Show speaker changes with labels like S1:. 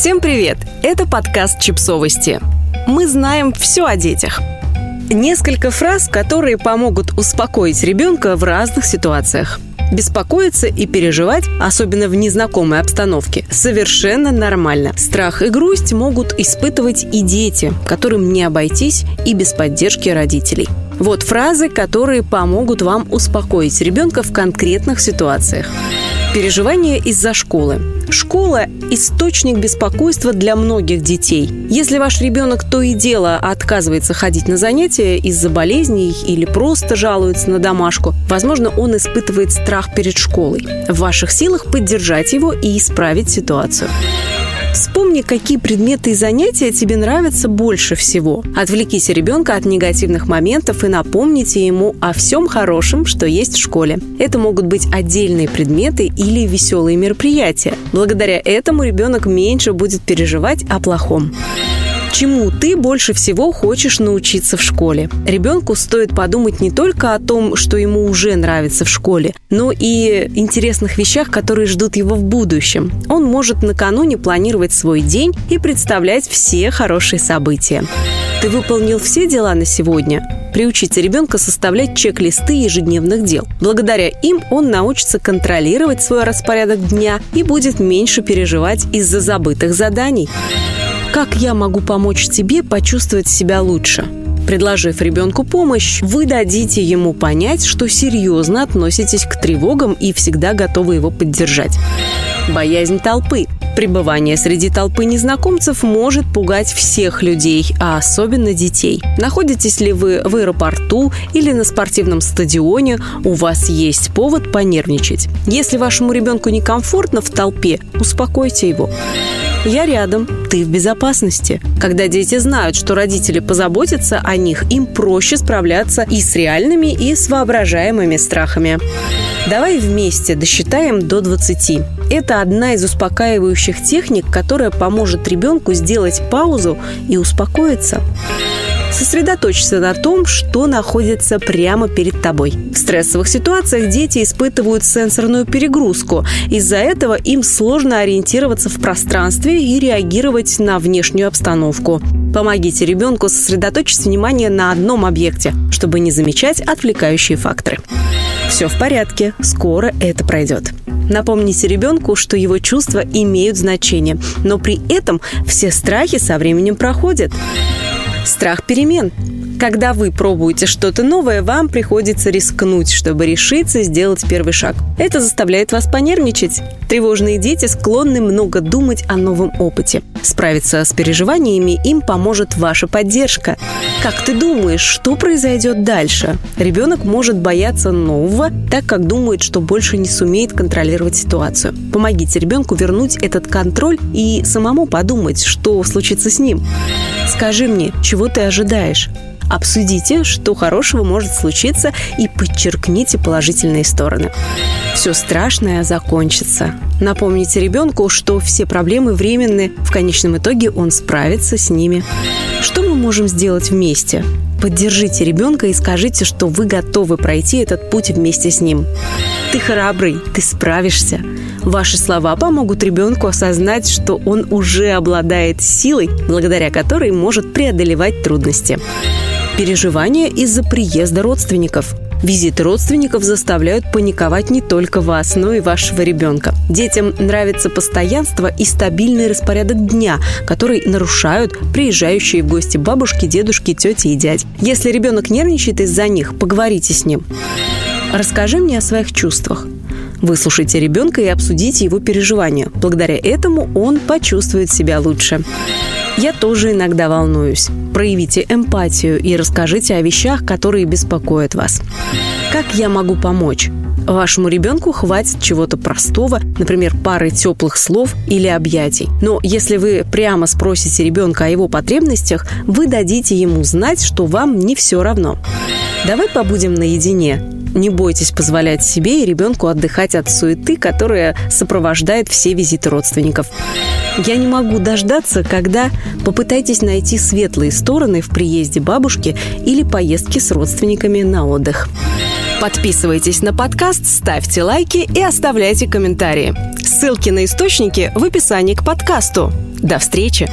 S1: Всем привет! Это подкаст «Чипсовости». Мы знаем все о детях. Несколько фраз, которые помогут успокоить ребенка в разных ситуациях. Беспокоиться и переживать, особенно в незнакомой обстановке, совершенно нормально. Страх и грусть могут испытывать и дети, которым не обойтись и без поддержки родителей. Вот фразы, которые помогут вам успокоить ребенка в конкретных ситуациях. Переживания из-за школы. Школа – источник беспокойства для многих детей. Если ваш ребенок то и дело отказывается ходить на занятия из-за болезней или просто жалуется на домашку, возможно, он испытывает страх перед школой. В ваших силах поддержать его и исправить ситуацию. Вспомни, какие предметы и занятия тебе нравятся больше всего. Отвлеките ребенка от негативных моментов и напомните ему о всем хорошем, что есть в школе. Это могут быть отдельные предметы или веселые мероприятия. Благодаря этому ребенок меньше будет переживать о плохом. Чему ты больше всего хочешь научиться в школе? Ребенку стоит подумать не только о том, что ему уже нравится в школе, но и интересных вещах, которые ждут его в будущем. Он может накануне планировать свой день и представлять все хорошие события. Ты выполнил все дела на сегодня? Приучите ребенка составлять чек-листы ежедневных дел. Благодаря им он научится контролировать свой распорядок дня и будет меньше переживать из-за забытых заданий. Как я могу помочь тебе почувствовать себя лучше? Предложив ребенку помощь, вы дадите ему понять, что серьезно относитесь к тревогам и всегда готовы его поддержать. Боязнь толпы. Пребывание среди толпы незнакомцев может пугать всех людей, а особенно детей. Находитесь ли вы в аэропорту или на спортивном стадионе, у вас есть повод понервничать. Если вашему ребенку некомфортно в толпе, успокойте его. Я рядом, ты в безопасности. Когда дети знают, что родители позаботятся о них, им проще справляться и с реальными, и с воображаемыми страхами. Давай вместе досчитаем до 20. Это одна из успокаивающих техник, которая поможет ребенку сделать паузу и успокоиться. Сосредоточься на том, что находится прямо перед тобой. В стрессовых ситуациях дети испытывают сенсорную перегрузку. Из-за этого им сложно ориентироваться в пространстве и реагировать на внешнюю обстановку. Помогите ребенку сосредоточить внимание на одном объекте, чтобы не замечать отвлекающие факторы. Все в порядке, скоро это пройдет. Напомните ребенку, что его чувства имеют значение, но при этом все страхи со временем проходят. Страх перемен. Когда вы пробуете что-то новое, вам приходится рискнуть, чтобы решиться сделать первый шаг. Это заставляет вас понервничать. Тревожные дети склонны много думать о новом опыте. Справиться с переживаниями им поможет ваша поддержка. Как ты думаешь, что произойдет дальше? Ребенок может бояться нового, так как думает, что больше не сумеет контролировать ситуацию. Помогите ребенку вернуть этот контроль и самому подумать, что случится с ним. Скажи мне, чего ты ожидаешь? Обсудите, что хорошего может случиться, и подчеркните положительные стороны. Все страшное закончится. Напомните ребенку, что все проблемы временны, в конечном итоге он справится с ними. Что мы можем сделать вместе? Поддержите ребенка и скажите, что вы готовы пройти этот путь вместе с ним. Ты храбрый, ты справишься. Ваши слова помогут ребенку осознать, что он уже обладает силой, благодаря которой может преодолевать трудности переживания из-за приезда родственников. Визиты родственников заставляют паниковать не только вас, но и вашего ребенка. Детям нравится постоянство и стабильный распорядок дня, который нарушают приезжающие в гости бабушки, дедушки, тети и дядь. Если ребенок нервничает из-за них, поговорите с ним. Расскажи мне о своих чувствах. Выслушайте ребенка и обсудите его переживания. Благодаря этому он почувствует себя лучше. Я тоже иногда волнуюсь. Проявите эмпатию и расскажите о вещах, которые беспокоят вас. Как я могу помочь? Вашему ребенку хватит чего-то простого, например, пары теплых слов или объятий. Но если вы прямо спросите ребенка о его потребностях, вы дадите ему знать, что вам не все равно. Давай побудем наедине. Не бойтесь позволять себе и ребенку отдыхать от суеты, которая сопровождает все визиты родственников. Я не могу дождаться, когда попытайтесь найти светлые стороны в приезде бабушки или поездке с родственниками на отдых. Подписывайтесь на подкаст, ставьте лайки и оставляйте комментарии. Ссылки на источники в описании к подкасту. До встречи!